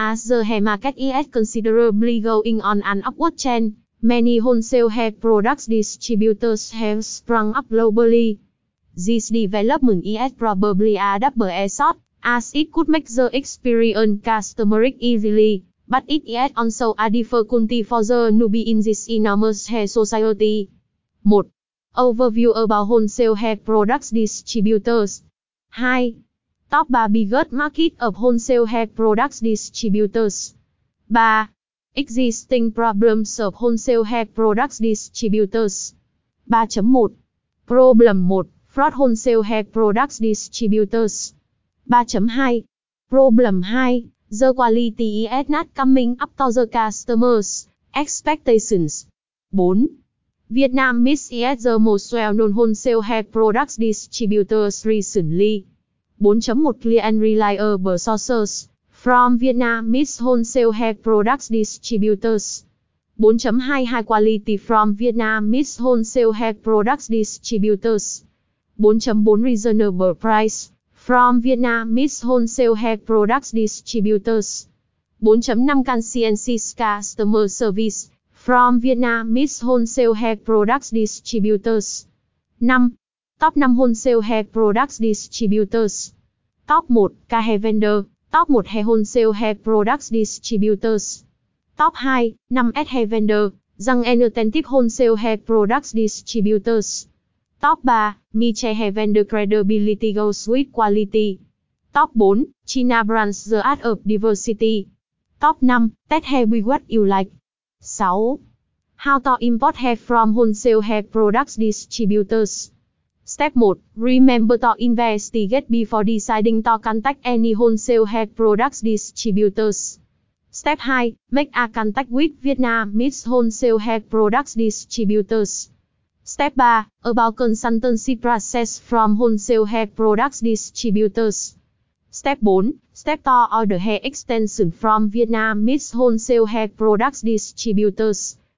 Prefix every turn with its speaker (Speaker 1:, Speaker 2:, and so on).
Speaker 1: As the hair market is considerably going on an upward trend, many wholesale hair products distributors have sprung up globally. This development is probably a double-edged sword, as it could make the experience customeric easily, but it is also a difficulty for the newbie in this enormous hair society. 1. Overview about wholesale hair products distributors. 2. Top 3 biggest market of wholesale hair products distributors. 3. Existing problems of wholesale hair products distributors. 3.1 Problem 1. Fraud wholesale hair products distributors. 3.2 Problem 2. The quality is not coming up to the customers' expectations. 4. Vietnam is the most well-known wholesale hair products distributors recently. 4.1 Clear and reliable sources, from Vietnam Mist wholesale hair products distributors. 4.2 High quality, from Vietnam Mist wholesale hair products distributors. 4.4 Reasonable price, from Vietnam Mist wholesale hair products distributors. 4.5 CNC customer service, from Vietnam Mist wholesale hair products distributors. 5. Top 5 wholesale hair products distributors. Top 1 K hair vendor, top 1 hair wholesale hair products distributors. Top 2 5 S hair vendor, Răng authentic wholesale hair products distributors. Top 3 Miche hair vendor credibility goes with quality. Top 4 China brands the art of diversity. Top 5 Test hair We what you like. 6. How to import hair from wholesale hair products distributors. Step 1. Remember to investigate before deciding to contact any wholesale hair products distributors. Step 2. Make a contact with Vietnam wholesale hair products distributors. Step 3. About consultancy process from wholesale hair products distributors. Step 4. Step to order hair extension from Vietnam wholesale hair products distributors.